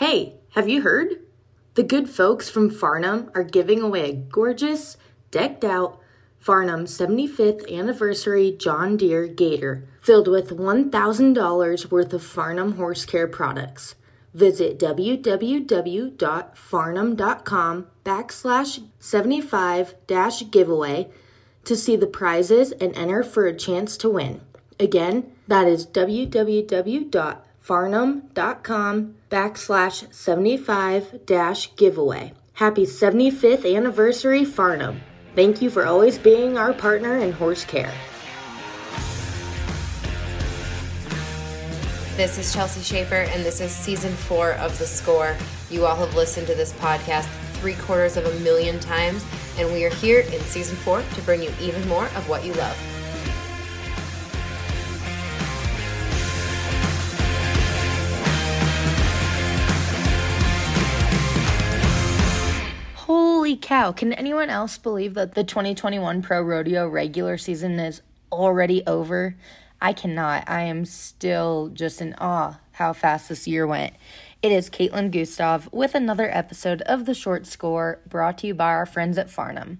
Hey, have you heard? The good folks from Farnam are giving away a gorgeous, decked out Farnam 75th anniversary John Deere Gator filled with $1,000 worth of Farnam horse care products. Visit www.farnam.com backslash 75 dash giveaway to see the prizes and enter for a chance to win. Again, that is www.farnam.com backslash 75 dash giveaway. Happy 75th anniversary, Farnam. Thank you for always being our partner in horse care. This is Chelsea Schaefer, and this is season four of The Score. You all have listened to this podcast three quarters of a million times, and we are here in season four to bring you even more of what you love. Holy cow, can anyone else believe that the 2021 Pro Rodeo regular season is already over? I cannot. I am still just in awe how fast this year went. It is Kaitlin Gustave with another episode of The Short Score brought to you by our friends at Farnam.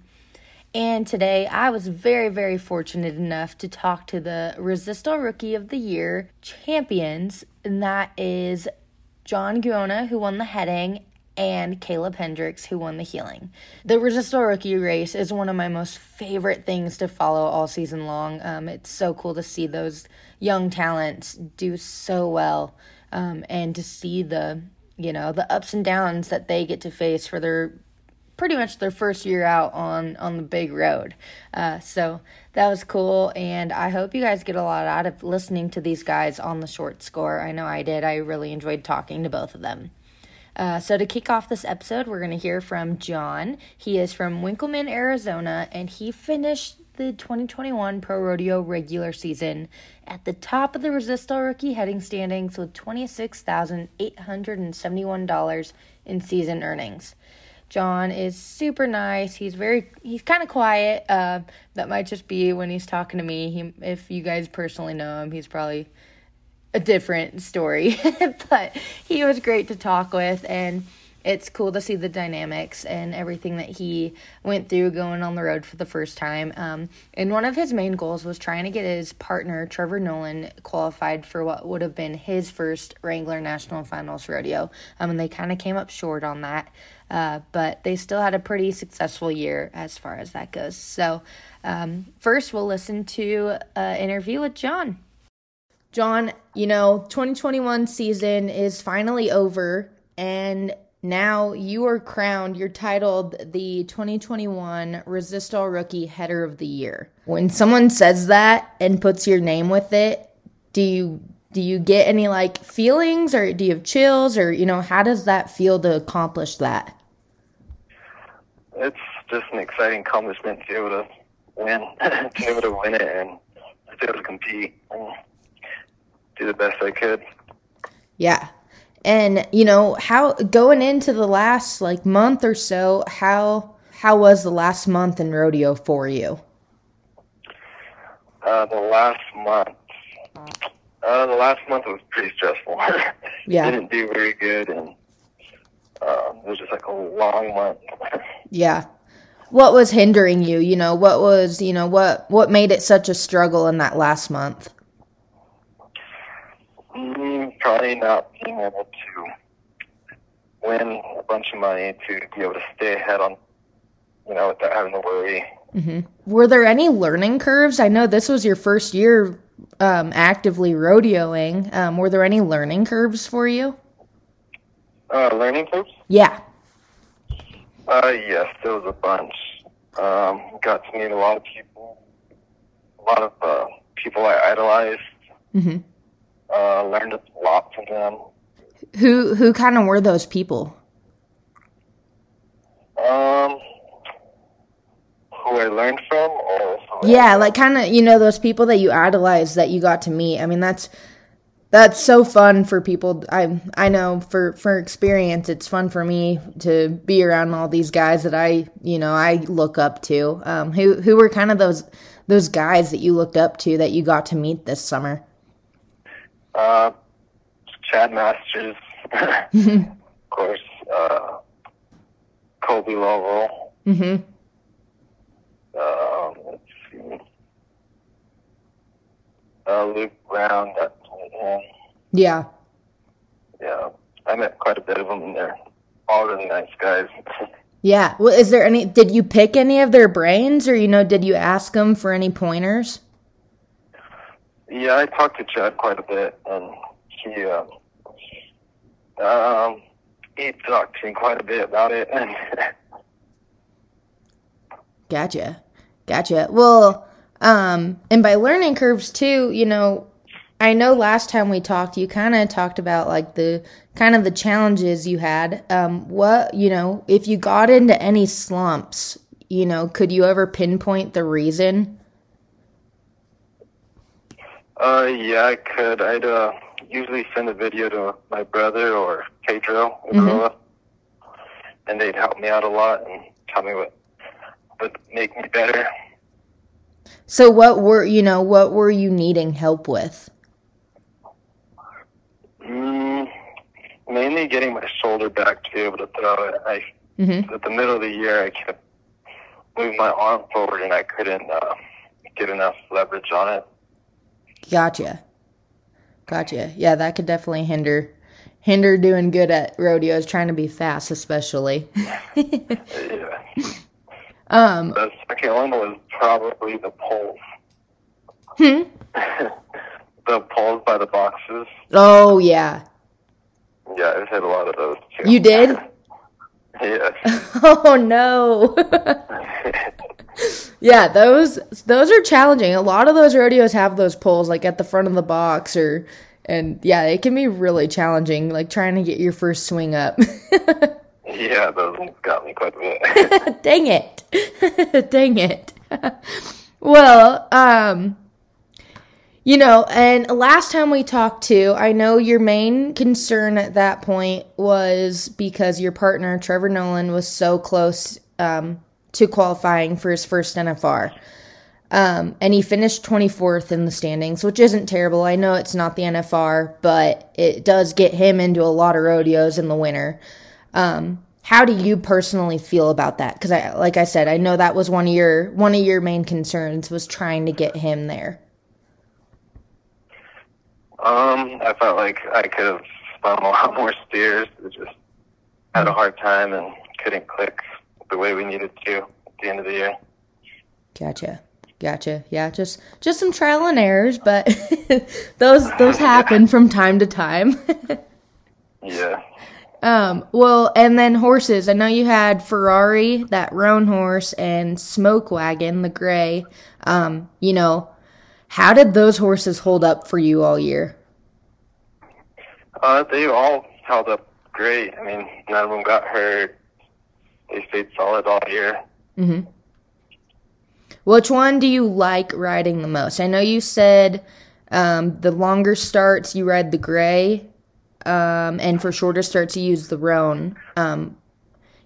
And today I was very, very fortunate enough to talk to the Resistol Rookie of the Year champions, and that is John Gaona, who won the heading, and Caleb Hendrix, who won the heeling. The Resistol Rookie race is one of my most favorite things to follow all season long. Um, it's so cool to see those young talents do so well um, and to see the, you know, the ups and downs that they get to face for their pretty much their first year out on on the big road. Uh, so that was cool, and I hope you guys get a lot out of listening to these guys on the short score. I know I did. I really enjoyed talking to both of them. Uh, so, to kick off this episode, we're going to hear from John. He is from Winkelman, Arizona, and he finished the 2021 Pro Rodeo regular season at the top of the Resistol rookie heading standings with $26,871 in season earnings. John is super nice. He's very he's kind of quiet. Uh, that might just be when he's talking to me. He, if you guys personally know him, he's probably a different story. but he was great to talk with and it's cool to see the dynamics and everything that he went through going on the road for the first time. Um, and one of his main goals was trying to get his partner, Trevor Nolan, qualified for what would have been his first Wrangler National Finals rodeo. Um, and they kind of came up short on that. Uh, but they still had a pretty successful year as far as that goes. So, um, first, we'll listen to an interview with John. John, you know, 2021 season is finally over and now you are crowned, you're titled the 2021 Resistol Rookie Header of the Year. When someone says that and puts your name with it, do you do you get any like feelings or do you have chills or you know, how does that feel to accomplish that? It's just an exciting accomplishment to be able to win, to be able to win it and to be able to compete. And, do the best I could. Yeah. And you know, how going into the last like month or so, how how was the last month in rodeo for you? Uh, the last month. Uh, the last month was pretty stressful. Yeah. Didn't do very good, and uh, it was just like a long month. yeah. What was hindering you? You know, what was you know what what made it such a struggle in that last month? Mm, probably not being able to win a bunch of money to be able to stay ahead on, you know, without having to worry. Mm-hmm. Were there any learning curves? I know this was your first year um, actively rodeoing. Um, were there any learning curves for you? Uh, learning curves? Yeah. Uh, yes, there was a bunch. Um, got to meet a lot of people, a lot of uh, people I idolized. Mm-hmm. Uh, learned a lot from them. Who who kind of were those people? Um, who I learned from, or yeah, like kind of you know those people that you idolize that you got to meet. I mean that's that's so fun for people. I I know for for experience, it's fun for me to be around all these guys that I you know I look up to. Um, who who were kind of those those guys that you looked up to that you got to meet this summer? Uh, Chad Masters, mm-hmm. of course. Uh, Colby Lovell. Mm-hmm. Uh, let's see. Uh, Luke Brown. That, yeah. yeah. Yeah. I met quite a bit of them in there. All really nice guys. yeah. Well, is there any? Did you pick any of their brains, or you know, did you ask them for any pointers? Yeah, I talked to Chad quite a bit, and he, um, um, he talked to me quite a bit about it, and Gotcha. Gotcha. Well, um, and by learning curves too, you know, I know last time we talked, you kind of talked about like the kind of the challenges you had. Um, what, you know, if you got into any slumps, you know, could you ever pinpoint the reason? Uh, yeah, I could. I'd uh, usually send a video to my brother or Pedro, Egurrola, and they'd help me out a lot and tell me what would make me better. So what were, you know, what were you needing help with? Mm, mainly getting my shoulder back to be able to throw it. I Mm-hmm. at the middle of the year, I kept moving my arm forward, and I couldn't uh, get enough leverage on it. Gotcha. Gotcha. Yeah, that could definitely hinder hinder doing good at rodeos, trying to be fast, especially. Yeah. um, The second one was probably the poles. hmm? the poles by the boxes. Oh yeah. Yeah, I've hit a lot of those too. You did? yes. Oh no. Yeah, those those are challenging. A lot of those rodeos have those poles like at the front of the box or and yeah, it can be really challenging like trying to get your first swing up. yeah, those got me quite a bit. Dang it. Dang it. well, um you know, and last time we talked to, I know your main concern at that point was because your partner Trevor Nolan was so close um, to qualifying for his first NFR. Um, and he finished 24th in the standings, which isn't terrible. I know it's not the NFR, but it does get him into a lot of rodeos in the winter. Um, how do you personally feel about that? Because I, like I said, I know that was one of your one of your main concerns was trying to get him there. um, I felt like I could have spun a lot more steers. It just had a hard time and couldn't click the way we needed to at the end of the year. Gotcha. Gotcha. Yeah, just just some trial and errors, but those those happen from time to time. Yeah. um, well, and then horses. I know you had Ferrari, that roan horse, and Smoke Wagon, the gray. Um, you know, how did those horses hold up for you all year? Uh, they all held up great. I mean, none of them got hurt. They stayed solid all year. Mm-hmm. Which one do you like riding the most? I know you said um, the longer starts you ride the gray, um, and for shorter starts you use the roan. Um,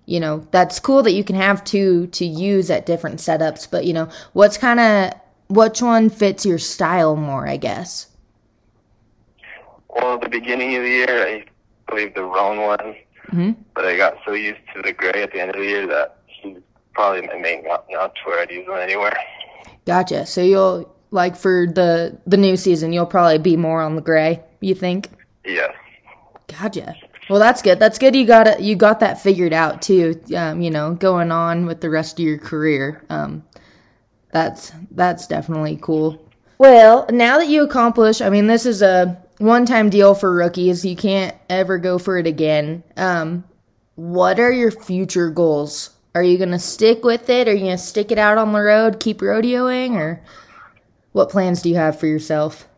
you know that's cool that you can have two to use at different setups, but you know what's kind of which one fits your style more? I guess. Well, the beginning of the year, I believe the Roan one, hmm but I got so used to the gray at the end of the year that he's probably my main now now to where I'd use him anywhere. Gotcha. So you'll like for the the new season, you'll probably be more on the gray. You think? Yes. Gotcha. Well, that's good. That's good. You got it. You got that figured out too. Um, you know, going on with the rest of your career. Um, that's that's definitely cool. Well, now that you accomplish, I mean, this is a one-time deal for rookies. You can't ever go for it again. Um, what are your future goals? Are you gonna stick with it? Are you gonna stick it out on the road, keep rodeoing, or what plans do you have for yourself?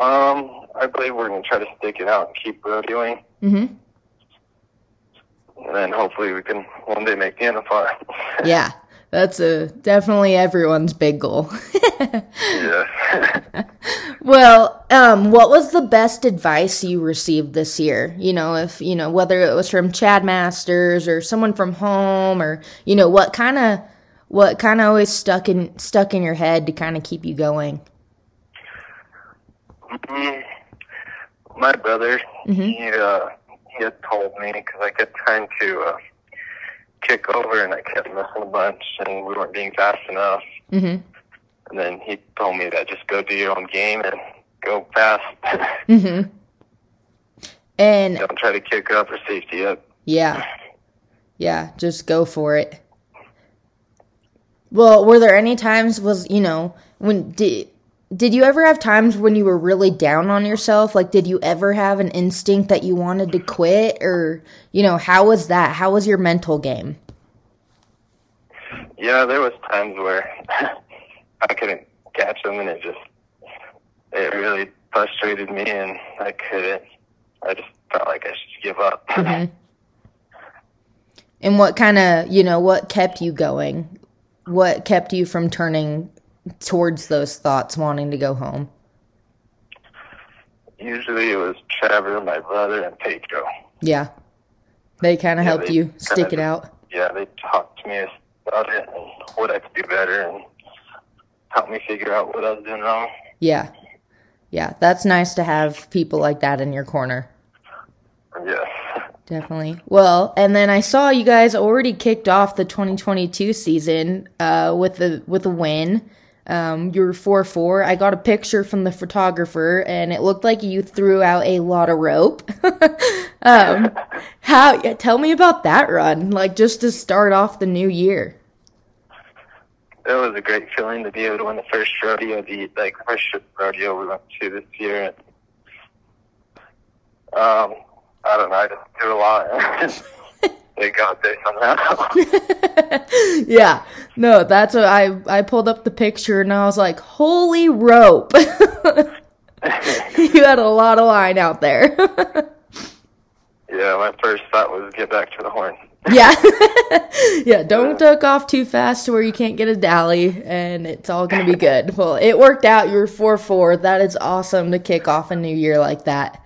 Um, I believe we're gonna try to stick it out and keep rodeoing, Mm-hmm. and then hopefully we can one day make the NFR. Yeah, that's a definitely everyone's big goal. yes. well, um, what was the best advice you received this year? You know, if you know whether it was from Chad Masters or someone from home, or you know what kind of what kind of always stuck in stuck in your head to kind of keep you going. My brother, Mhm. he uh, he had told me because I kept trying to uh, kick over, and I kept missing a bunch, and we weren't being fast enough. Mhm. And then he told me that just go do your own game and go fast. Mhm. And Don't try to kick up or safety up. yeah. Yeah, just go for it. Well, were there any times was, you know, when did did you ever have times when you were really down on yourself? Like did you ever have an instinct that you wanted to quit or, you know, how was that? How was your mental game? Yeah, there was times where I couldn't catch them, and it just it really frustrated me, and I couldn't. I just felt like I should give up. Mm-hmm. And what kind of, you know, what kept you going? What kept you from turning towards those thoughts wanting to go home? Usually, it was Trevor, my brother, and Pedro. Yeah. They kind of Yeah, helped you kinda stick it out. Yeah, they talked to me about it and what I could do better, and helped me figure out what I was doing wrong. Yeah. Yeah, that's nice to have people like that in your corner. Yes. Definitely. Well, and then I saw you guys already kicked off the 2022 season uh, with the with a win. Um, you were four four. I got a picture from the photographer, and it looked like you threw out a lot of rope. um, how? Tell me about that run, like just to start off the new year. It was a great feeling to be able to win the first rodeo, the like first rodeo we went to this year. Um, I don't know, I just do a lot. they got there somehow. yeah, no, that's what I I pulled up the picture and I was like, holy rope! you had a lot of line out there. yeah, my first thought was get back to the horn. Yeah, yeah. Don't duck off too fast to where you can't get a dally, and it's all gonna be good. Well, it worked out. You're four four. That is awesome to kick off a new year like that.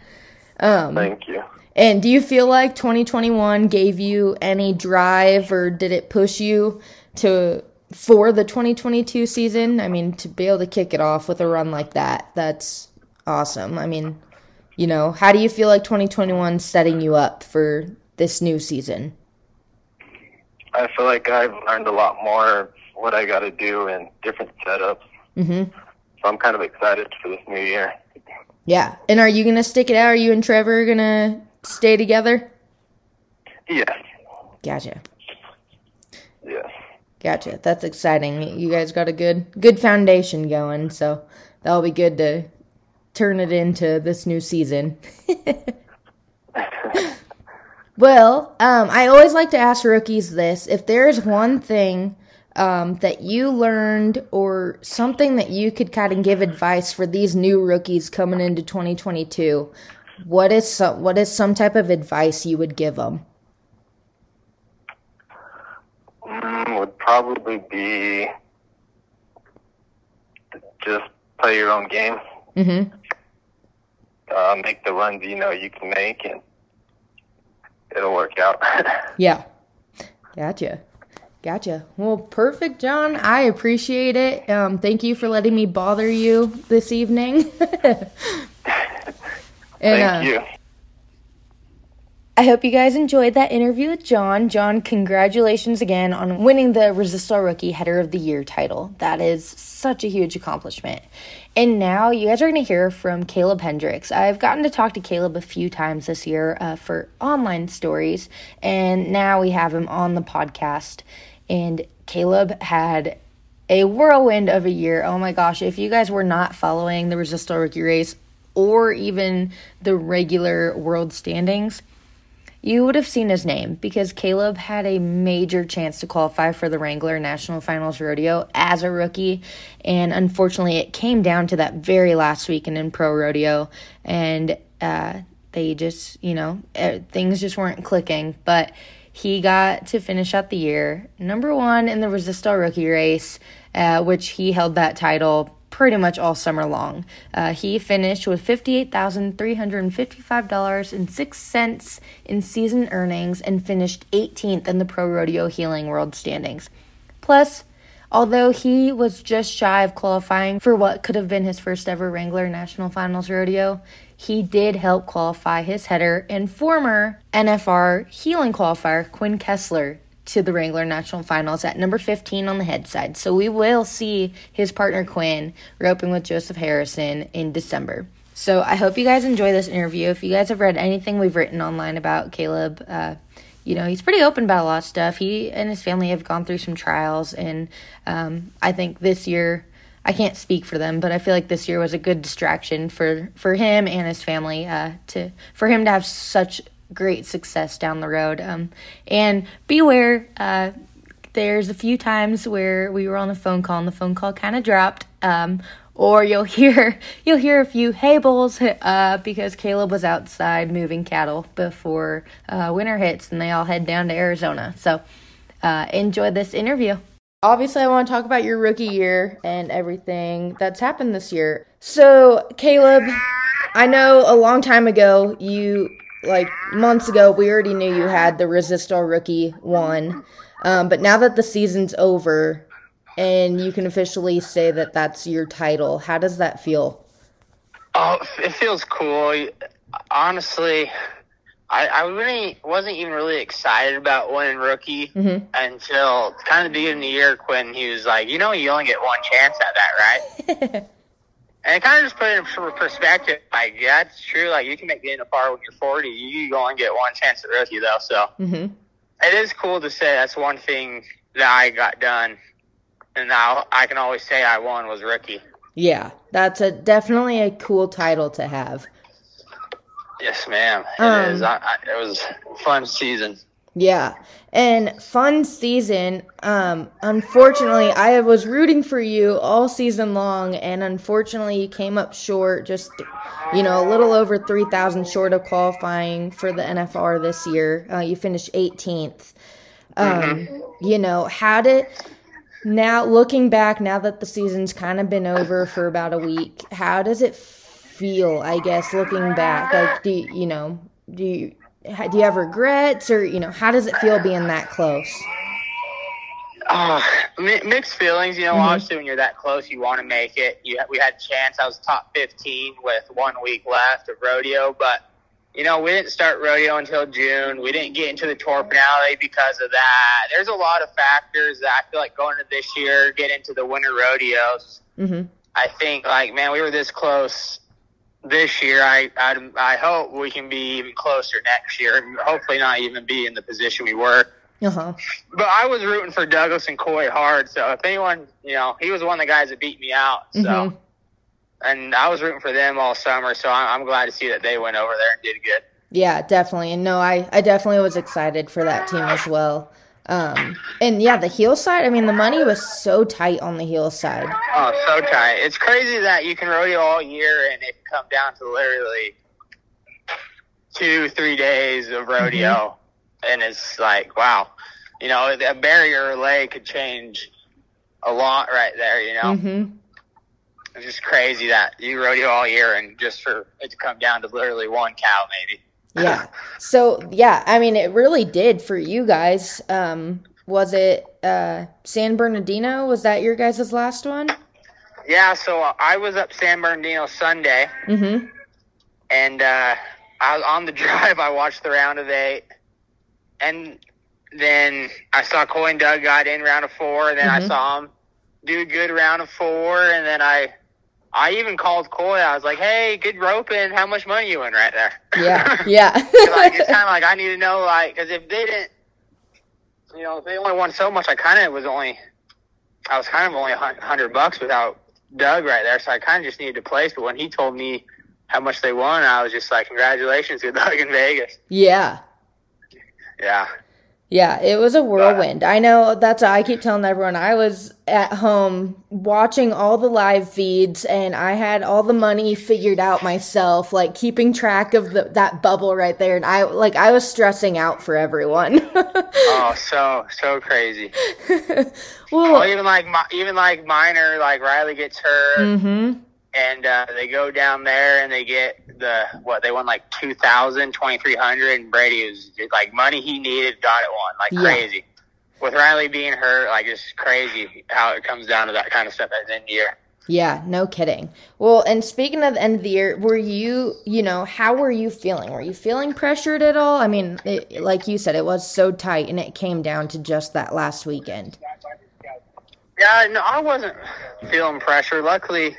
Um, Thank you. and do you feel like 2021 gave you any drive, or did it push you to for the 2022 season? I mean, to be able to kick it off with a run like that, that's awesome. I mean, you know, how do you feel like 2021 setting you up for this new season? I feel like I've learned a lot more of what I got to do in different setups. Mm-hmm. So I'm kind of excited for this new year. Yeah. And are you gonna stick it out? Are you and Trevor gonna stay together? Yes. Gotcha. Yes. Gotcha. That's exciting. You guys got a good good foundation going, so that'll be good to turn it into this new season. well, um, I always like to ask rookies this: if there's one thing um, that you learned or something that you could kind of give advice for these new rookies coming into 2022, what is some, what is some type of advice you would give them? Mm, would probably be just play your own game. Mm-hmm. Uh, make the runs you know you can make, and it'll work out. Yeah. Gotcha. Gotcha. Well, perfect, John. I appreciate it. Um, thank you for letting me bother you this evening. and, Thank uh, you. I hope you guys enjoyed that interview with John. John, congratulations again on winning the Resistol Rookie Header of the Year title. That is such a huge accomplishment. And now you guys are going to hear from Caleb Hendrix. I've gotten to talk to Caleb a few times this year uh, for online stories, and now we have him on the podcast. And Caleb had a whirlwind of a year. Oh my gosh, if you guys were not following the Resistol Rookie Race or even the regular world standings, you would have seen his name because Caleb had a major chance to qualify for the Wrangler National Finals Rodeo as a rookie. And unfortunately, it came down to that very last weekend in Pro Rodeo. And uh, they just, you know, eh, things just weren't clicking. But he got to finish out the year number one in the Resistol rookie race, uh, which he held that title pretty much all summer long. Uh, he finished with $58,355.06 in season earnings and finished 18th in the Pro Rodeo Heeling World Standings. Plus, although he was just shy of qualifying for what could have been his first ever Wrangler National Finals Rodeo, he did help qualify his header and former NFR heeling qualifier, Quinn Kesler, to the Wrangler National Finals at number 15 on the head side. So we will see his partner Quinn roping with Joseph Harrison in December. So I hope you guys enjoy this interview. If you guys have read anything we've written online about Caleb, uh, you know, he's pretty open about a lot of stuff. He and his family have gone through some trials, and um, I think this year, I can't speak for them, but I feel like this year was a good distraction for for him and his family uh, to for him to have such great success down the road. Um, and beware, uh, there's a few times where we were on a phone call and the phone call kind of dropped. Um, or you'll hear you'll hear a few hay bulls uh, because Caleb was outside moving cattle before uh, winter hits, and they all head down to Arizona. So uh, enjoy this interview. Obviously, I want to talk about your rookie year and everything that's happened this year. So, Caleb, I know a long time ago, you like months ago, we already knew you had the Resistol Rookie one. Um, but now that the season's over, and you can officially say that that's your title. How does that feel? Oh, it feels cool. Honestly, I, I really wasn't even really excited about winning rookie mm-hmm. until kind of the beginning of the year when he was like, you know, you only get one chance at that, right? and it kind of just put it in perspective. Like, yeah, it's true. Like, you can make the NFR when you're 40. You only get one chance at rookie, though. So mm-hmm. it is cool to say that's one thing that I got done and now I can always say I won was rookie. Yeah, that's a definitely a cool title to have. Yes, ma'am. It um, is. I, I, it was fun season. Yeah, and fun season. Um, unfortunately, I was rooting for you all season long, and unfortunately, you came up short. Just you know, a little over three thousand short of qualifying for the NFR this year. Uh, you finished 18th. Um, mm-hmm. You know, how did. now looking back now that the season's kind of been over for about a week how does it feel i guess looking back like do you, you know do you do you have regrets or you know how does it feel being that close uh, mixed feelings you know mm-hmm. obviously when you're that close you want to make it you, we had a chance i was top 15 with one week left of rodeo but you know, we didn't start rodeo until June. We didn't get into the tour finale because of that. There's a lot of factors that I feel like going into this year, get into the winter rodeos. Mm-hmm. I think, like, man, we were this close this year. I, I, I hope we can be even closer next year. And hopefully, not even be in the position we were. Uh-huh. But I was rooting for Douglas and Coy hard. So if anyone, you know, he was one of the guys that beat me out. So. Mm-hmm and I was rooting for them all summer, so I'm glad to see that they went over there and did good. Yeah, definitely. And no, I, I definitely was excited for that team as well. Um, and yeah, the heel side, I mean, the money was so tight on the heel side. Oh, so tight. It's crazy that you can rodeo all year and it come down to literally two, three days of rodeo. Mm-hmm. And it's like, wow, you know, a barrier relay could change a lot right there, you know? Mm-hmm it's just crazy that you rodeo all year and just for it to come down to literally one cow, maybe. Yeah. So yeah, I mean, it really did for you guys. Um, was it uh, San Bernardino? Was that your guys' last one? Yeah. So I was up San Bernardino Sunday. Mm-hmm. And uh, I was on the drive. I watched the round of eight, and then I saw Coy and Doug got in round of four, and then mm-hmm. I saw them do a good round of four, and then I I even called Coy. I was like, "Hey, good roping. How much money you win right there?" Yeah, yeah. like, it's kind of like I need to know, like, because if they didn't, you know, if they only won so much, I kind of was only, I was kind of only a hundred bucks without Doug right there, so I kind of just needed to place. But when he told me how much they won, I was just like, "Congratulations, good Doug in Vegas." Yeah. Yeah. Yeah, it was a whirlwind. I know that's I keep telling everyone. I was at home watching all the live feeds and I had all the money figured out myself, like keeping track of the, that bubble right there and I like I was stressing out for everyone. oh, so so crazy. well, well, even like even like minor like Riley gets hurt. Mm-hmm and uh, they go down there and they get the what they won like 2000 2300 and brady was like money he needed got it won like yeah. crazy with riley being hurt like it's crazy how it comes down to that kind of stuff at the end of the year Yeah, no kidding. Well, and speaking of the end of the year, were you, you know, how were you feeling? Were you feeling pressured at all? I mean, it, like you said, it was so tight and it came down to just that last weekend. Yeah, no, I wasn't feeling pressure. Luckily,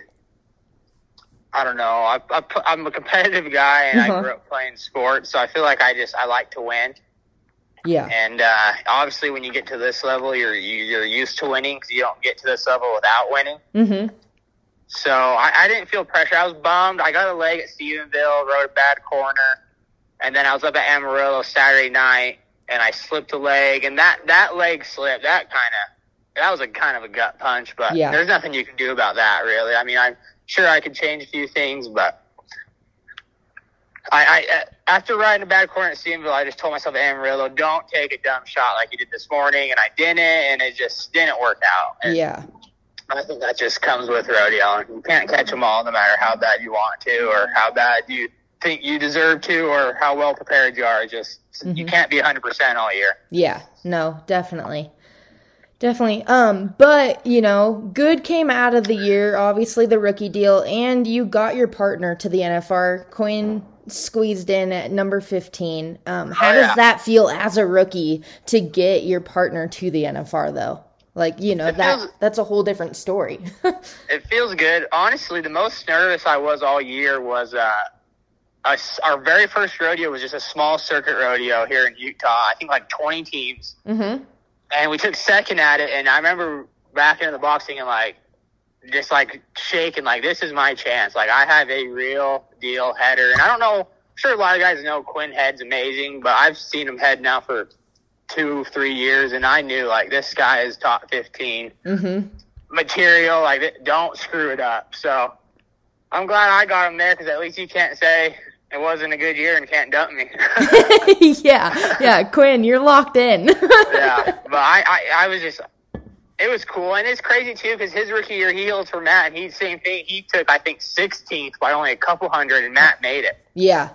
I don't know. I, I, I'm a competitive guy and Uh-huh. I grew up playing sports, so I feel like I just I like to win. Yeah. And uh, obviously, when you get to this level, you're you- you're used to winning because you don't get to this level without winning. Mm-hmm. So I, I didn't feel pressure. I was bummed. I got a leg at Stephenville, rode a bad corner, and then I was up at Amarillo Saturday night, and I slipped a leg, and that that leg slip, that kind of that was a kind of a gut punch. But Yeah. there's nothing you can do about that, really. I mean, I'm sure I could change a few things, but. I, I after riding a bad corner at Stephenville, I just told myself Amarillo, don't take a dumb shot like you did this morning, and I didn't, and it just didn't work out. And Yeah. I think that just comes with rodeo. You can't catch them all, no matter how bad you want to, or how bad you think you deserve to, or how well prepared you are. Just you Mhm. can't be 100% all year. Yeah, no, definitely. Definitely. Um, but you know, good came out of the year, obviously the rookie deal, and you got your partner to the NFR. Quinn squeezed in at number fifteen. Um, how Oh, does that feel as a rookie to get your partner to the NFR though? Like, you know, It that feels- that's a whole different story. It feels good. Honestly, the most nervous I was all year was uh, our very first rodeo was just a small circuit rodeo here in Utah. I think like 20 teams. mm-hmm. And we took second at it. And I remember back in the boxing and like, just like shaking, like this is my chance. Like I have a real deal header, and I don't know. I'm sure a lot of guys know Quinn Head's amazing, but I've seen him head now for two, three years, and I knew like this guy is top fifteen Mm-hmm. material. Like don't screw it up. So I'm glad I got him there because at least you can't say it wasn't a good year and can't dump me. yeah, yeah, Quinn, you're locked in. yeah, but I, I, I was just, it was cool, and it's crazy too because his rookie year he for Matt, and he same thing. He took I think 16th by only a couple hundred, and Matt made it. yeah.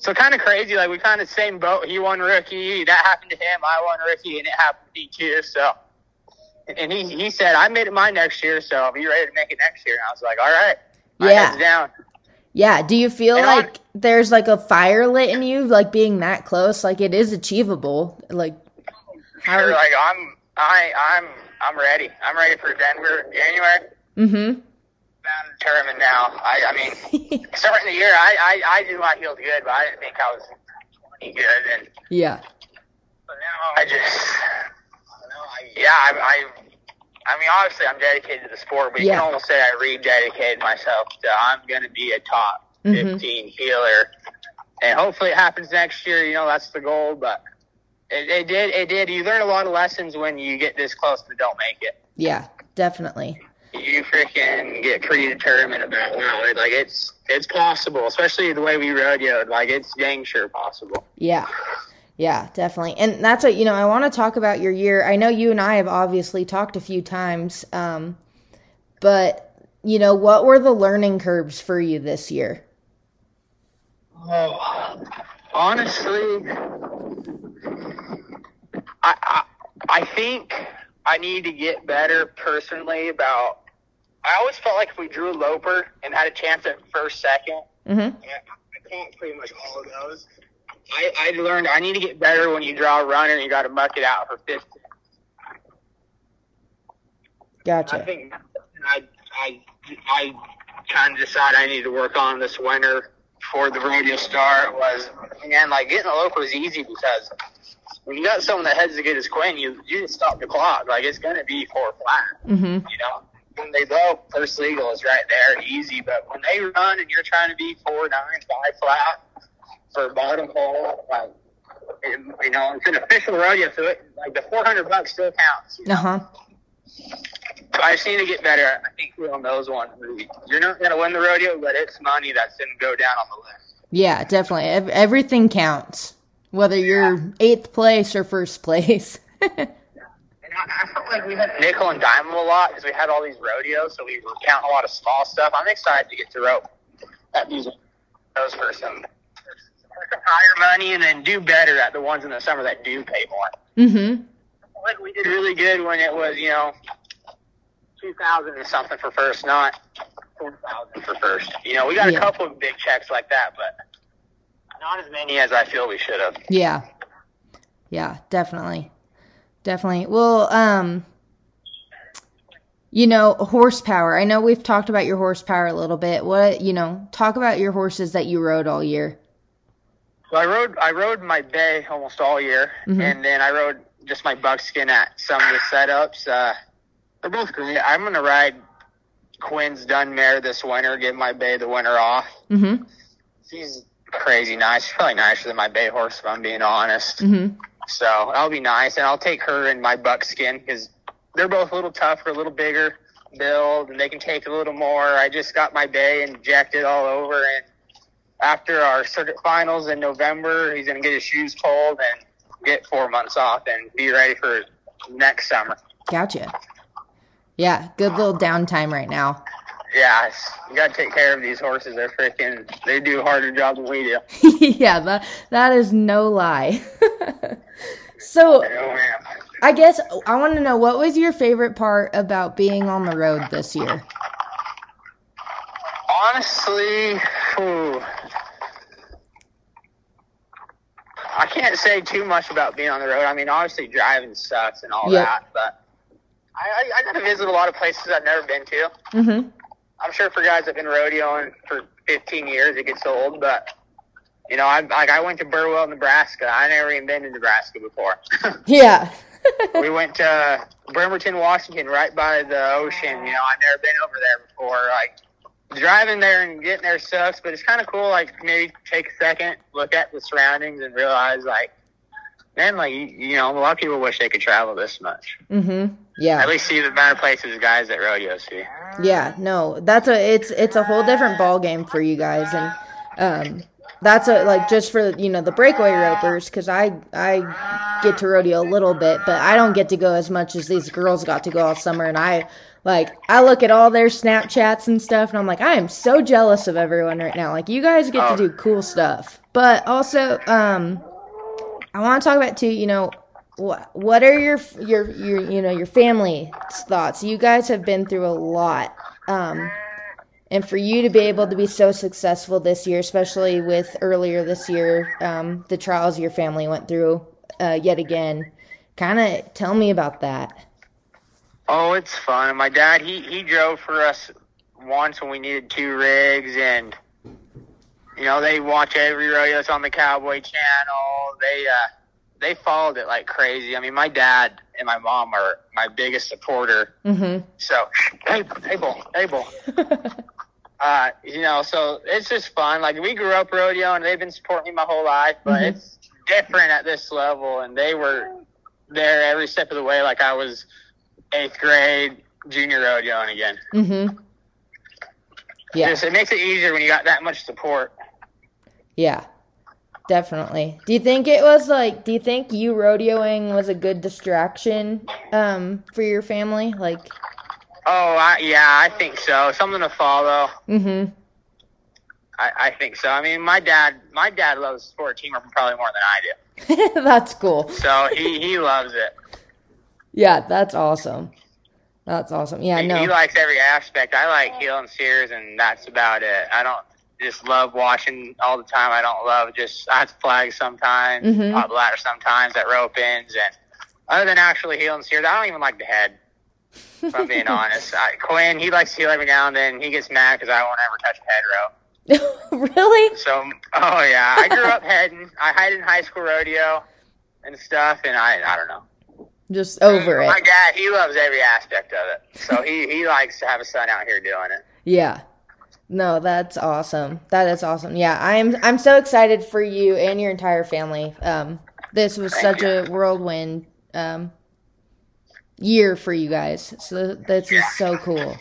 So kind of crazy. Like we kind of same boat. He won rookie. That happened to him. I won rookie, and it happened to me too. So, and he he said I made it mine next year. So are you ready to make it next year? And I was like, all right. My Yeah. head's down. Yeah, do you feel And I- like there's like a fire lit in you, like being that close? Like it is achievable. Like, how? Sure, like I'm I I'm I'm ready. I'm ready for Denver January. mm-hmm. I'm determined now. I I mean. starting the year, I, I, I knew I heeled good, but I didn't think I was any good. And yeah, but now I just, yeah, I, I, I mean, obviously I'm dedicated to the sport, but you Yeah. can almost say I rededicated myself to I'm going to be a top Mhm. 15 heeler, and hopefully it happens next year. You know, that's the goal, but. It, it did. It did. You learn a lot of lessons when you get this close but don't make it. yeah, definitely. You freaking get pretty determined about it, like it's it's possible, especially the way we rodeoed. Like it's dang sure possible. Yeah. Yeah, definitely. And that's what, you know, I want to talk about your year. I know you and I have obviously talked a few times, um, but, you know, what were the learning curves for you this year? Oh, honestly, I, I I think I need to get better personally about. I always felt like if we drew a loper and had a chance at first, second, Mm-hmm. I can't pretty much all of those. I, I learned I need to get better when you draw a runner and you got to muck it out for 15. I Gotcha. think I I I kind of decided I need to work on this winter for the rodeo start was again like getting a local was easy because when you got someone that heads as good as Quinn, you you just stop the clock. Like it's gonna be four flat. Mm-hmm. You know, when they blow, first legal is right there, easy. But when they run and you're trying to be four nine five flat for bottom hole, like it, you know, it's an official rodeo, so it, like the four hundred bucks still counts. Uh huh. So I just need to get better. I think on those ones. You're not going to win the rodeo, but it's money that's going to go down on the list. Yeah, definitely. Ev- everything counts, whether you're eighth place or first place. I, felt like we had nickel and dime a lot because we had all these rodeos, so we were counting a lot of small stuff. I'm excited to get to rope at these those for some, for some higher money, and then do better at the ones in the summer that do pay more. mm-hmm. Like we did really good when it was, you know, two thousand and something for first, not four thousand for first. You know, we got Yeah. a couple of big checks like that, but not as many as I feel we should have. Yeah. Yeah, definitely. Definitely. Well, um you know, horsepower. I know we've talked about your horsepower a little bit. What, you know, talk about your horses that you rode all year. So I rode I rode my bay almost all year, Mhm. and then I rode just my buckskin at some of the setups. Uh, they're both great. I'm gonna ride Quinn's Dunmare this winter. Give my bay the winter off. Mhm. She's crazy nice. She's probably nicer than my bay horse, if I'm being honest. Mhm. So that'll be nice, and I'll take her in my buckskin because they're both a little tougher, a little bigger build, and they can take a little more. I just got my bay injected all over, and after our circuit finals in November, he's gonna get his shoes pulled and get four months off and be ready for next summer. Gotcha. Yeah, good little downtime right now. Yeah, you gotta take care of these horses. They're freaking. They do a harder job than we do. yeah, that that is no lie. so, Oh. I guess I want to know what was your favorite part about being on the road this year? Honestly, whew, I can't say too much about being on the road. I mean, obviously driving sucks and all Yep. that, but I, I, I got to visit a lot of places I've never been to. Mm-hmm. I'm sure for guys that've been rodeoing for 15 years, it gets old, but you know, I like I went to Burwell, Nebraska. I never even been to Nebraska before. Yeah. we went to Bremerton, Washington, right by the ocean. You know, I've never been over there before. Like driving there and getting there sucks, but it's kind of cool. Like maybe take a second, look at the surroundings, and realize like, man, like you, know, a lot of people wish they could travel this much. Mm-hmm. Yeah. At least see the better places guys at rodeo see. Yeah, no, that's a it's it's a whole different ball game for you guys, and um, that's a like just for you know the breakaway ropers because I I get to rodeo a little bit, but I don't get to go as much as these girls got to go all summer, and I like I look at all their Snapchats and stuff, and I'm like I am so jealous of everyone right now. Like you guys get to do cool stuff, but also um, I want to talk about too. You know, what what are your your your you know your family thoughts? You guys have been through a lot, um, and for you to be able to be so successful this year, especially with earlier this year, um, the trials your family went through uh, yet again. Kind of tell me about that. Oh, it's fun. My dad, he he drove for us once when we needed two rigs, and you know they watch every rodeo that's on the Cowboy Channel. They uh they followed it like crazy. I mean, my dad and my mom are my biggest supporter. Mm-hmm. So, hey, hey, bull. Uh, you know, so it's just fun. Like we grew up rodeo, and they've been supporting me my whole life, but Mhm. it's different at this level, and they were there every step of the way. Like I was eighth grade, junior rodeoing again. mm-hmm. Yeah. Just, it makes it easier when you got that much support. Yeah, definitely. Do you think it was like? Do you think you rodeoing was a good distraction um, for your family? Like, Oh, I, yeah, I think so. Something to follow. mm-hmm. I, I think so. I mean, my dad, my dad loves sport teamwork probably more than I do. that's cool. So he he loves it. Yeah, that's awesome. That's awesome. Yeah, He, no. he likes every aspect. I like heel and sears, and that's about it. I don't just love watching all the time. I don't love just I have to flag sometimes, Mhm. pop ladder sometimes at rope ends, and other than actually heel and sears, I don't even like the head. If I'm being honest, I, Quinn he likes to heel every now and then. He gets mad because I won't ever touch a head rope. really? So, oh yeah, I grew up heading. I had in high school rodeo and stuff, and I I don't know. Just over My it. My dad, he loves every aspect of it. So he, he likes to have a son out here doing it. Yeah. No, that's awesome. That is awesome. Yeah, I'm I'm so excited for you and your entire family. Um, this was Thank such a whirlwind um, year for you guys. So this is so cool.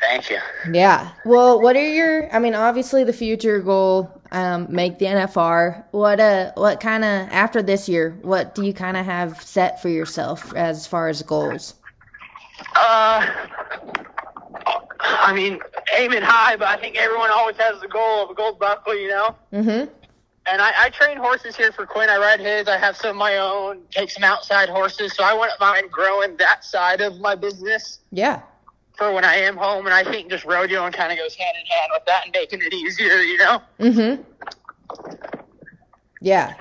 Thank you. Yeah. Well, what are your? I mean, obviously the future goal, um, make the NFR. What uh, what kind of after this year? What do you kind of have set for yourself as far as goals? Uh, I mean, aiming high, but I think everyone always has the goal of a gold buckle, you know? Mm-hmm. and I, I train horses here for Quinn. I ride his. I have some of my own. Take some outside horses, so I wouldn't mind growing that side of my business Yeah. For when I am home. And I think just rodeoing kind of goes hand in hand with that and making it easier. You know. Mm-hmm. Yeah.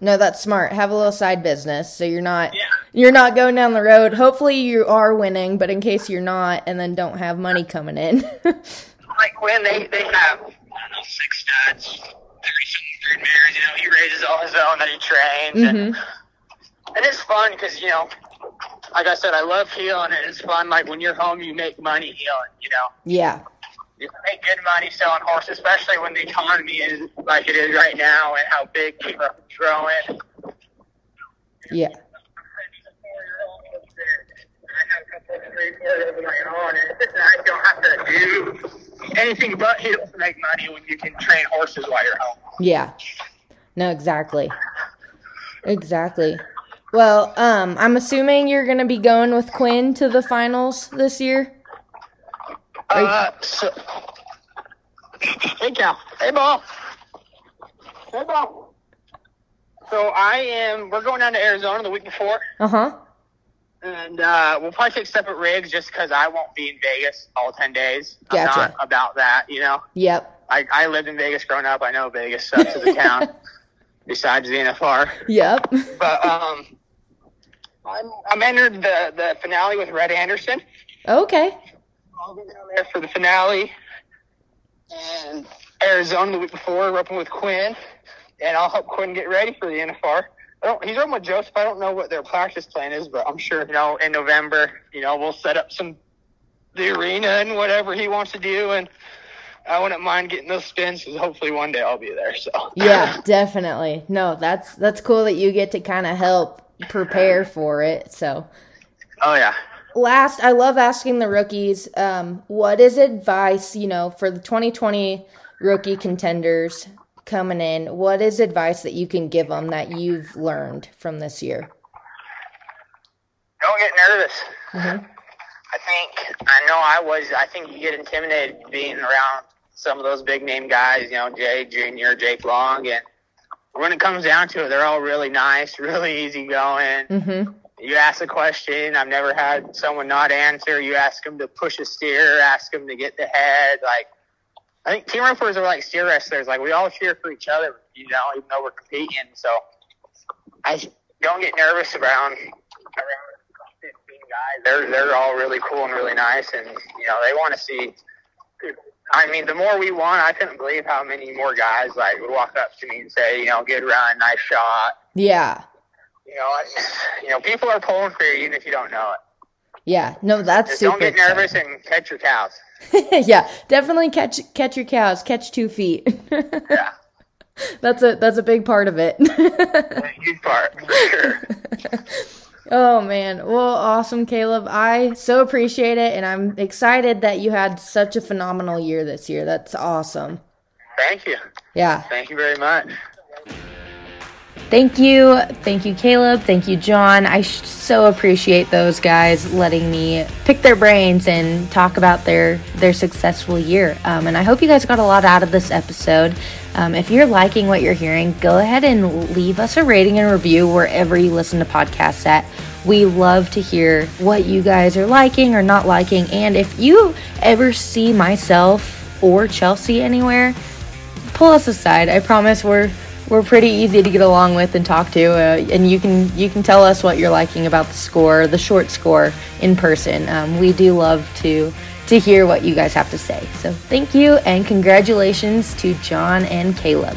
No, that's smart. Have a little side business so you're not Yeah. you're not going down the road. Hopefully you are winning, but in case you're not and then don't have money coming in. like when they they have I don't know six studs, thirty something mares. You know, he raises all his own that he trains, and, mhm. and it's fun because you know, like I said, I love heeling, and it's fun. Like when you're home, you make money heeling. You know, Yeah. you make good money selling horses, especially when the economy is like it is right now, and how big people are growing. Yeah. You don't have to do anything but heel to make money when you can train horses while you're home. Yeah. No, exactly. Exactly. Well, um, I'm assuming you're gonna be going with Quinn to the finals this year. Uh, so, hey, Cal. Hey, Ball. Hey, Ball. So I am. We're going down to Arizona the week before, Uh huh. and uh, we'll probably take separate rigs just because I won't be in Vegas all ten days. I'm Gotcha. not about that, you know. Yep. I, I lived in Vegas growing up. I know Vegas sucks as a town. Besides the NFR, Yep. but um, I'm I'm entered the the finale with Red Anderson. Okay. I'll be down there for the finale. And Arizona the week before, roping with Quinn. And I'll help Quinn get ready for the NFR. I don't, he's roping with Joseph. I don't know what their practice plan is, but I'm sure, you know, in November, you know, we'll set up some, the arena and whatever he wants to do. And I wouldn't mind getting those spins because hopefully one day I'll be there. So, Yeah, definitely. No, that's that's cool that you get to kind of help prepare for it. So, oh, yeah. last, I love asking the rookies, um, what is advice, you know, for the 2020 rookie contenders coming in? What is advice that you can give them that you've learned from this year? Don't get nervous. Mhm. I think I know I was. I think you get intimidated being around some of those big name guys. You know, Jay Junior, Jake Long, and when it comes down to it, they're all really nice, really easygoing. Mm-hmm. You ask a question, I've never had someone not answer. You ask them to push a steer, ask them to get the head. Like I think team ropers are like steer wrestlers. Like we all cheer for each other, you know, even though we're competing. So I don't get nervous around around 15 guys. They're they're all really cool and really nice, and you know they want to see. I mean, the more we won, I couldn't believe how many more guys like would walk up to me and say, you know, good run, nice shot. Yeah. You know, I you know, people are pulling for you even if you don't know it. Yeah. No, that's Just super. don't get nervous and catch your cows. yeah, definitely catch catch your cows, catch two feet. Yeah, that's a that's a big part of it. a huge part for sure. Oh man. Well, awesome, Caleb. I so appreciate it and I'm excited that you had such a phenomenal year this year. That's awesome. Thank you, Yeah. thank you very much. Thank you. Thank you, Caleb. Thank you, John. I so appreciate those guys letting me pick their brains and talk about their their successful year. Um, and I hope you guys got a lot out of this episode. Um, if you're liking what you're hearing, go ahead and leave us a rating and review wherever you listen to podcasts at. We love to hear what you guys are liking or not liking. And if you ever see myself or Chelsea anywhere, pull us aside. I promise we're we're pretty easy to get along with and talk to, uh, and you can you can tell us what you're liking about the score, the short score in person. Um, we do love to to hear what you guys have to say. So thank you and congratulations to John and Caleb.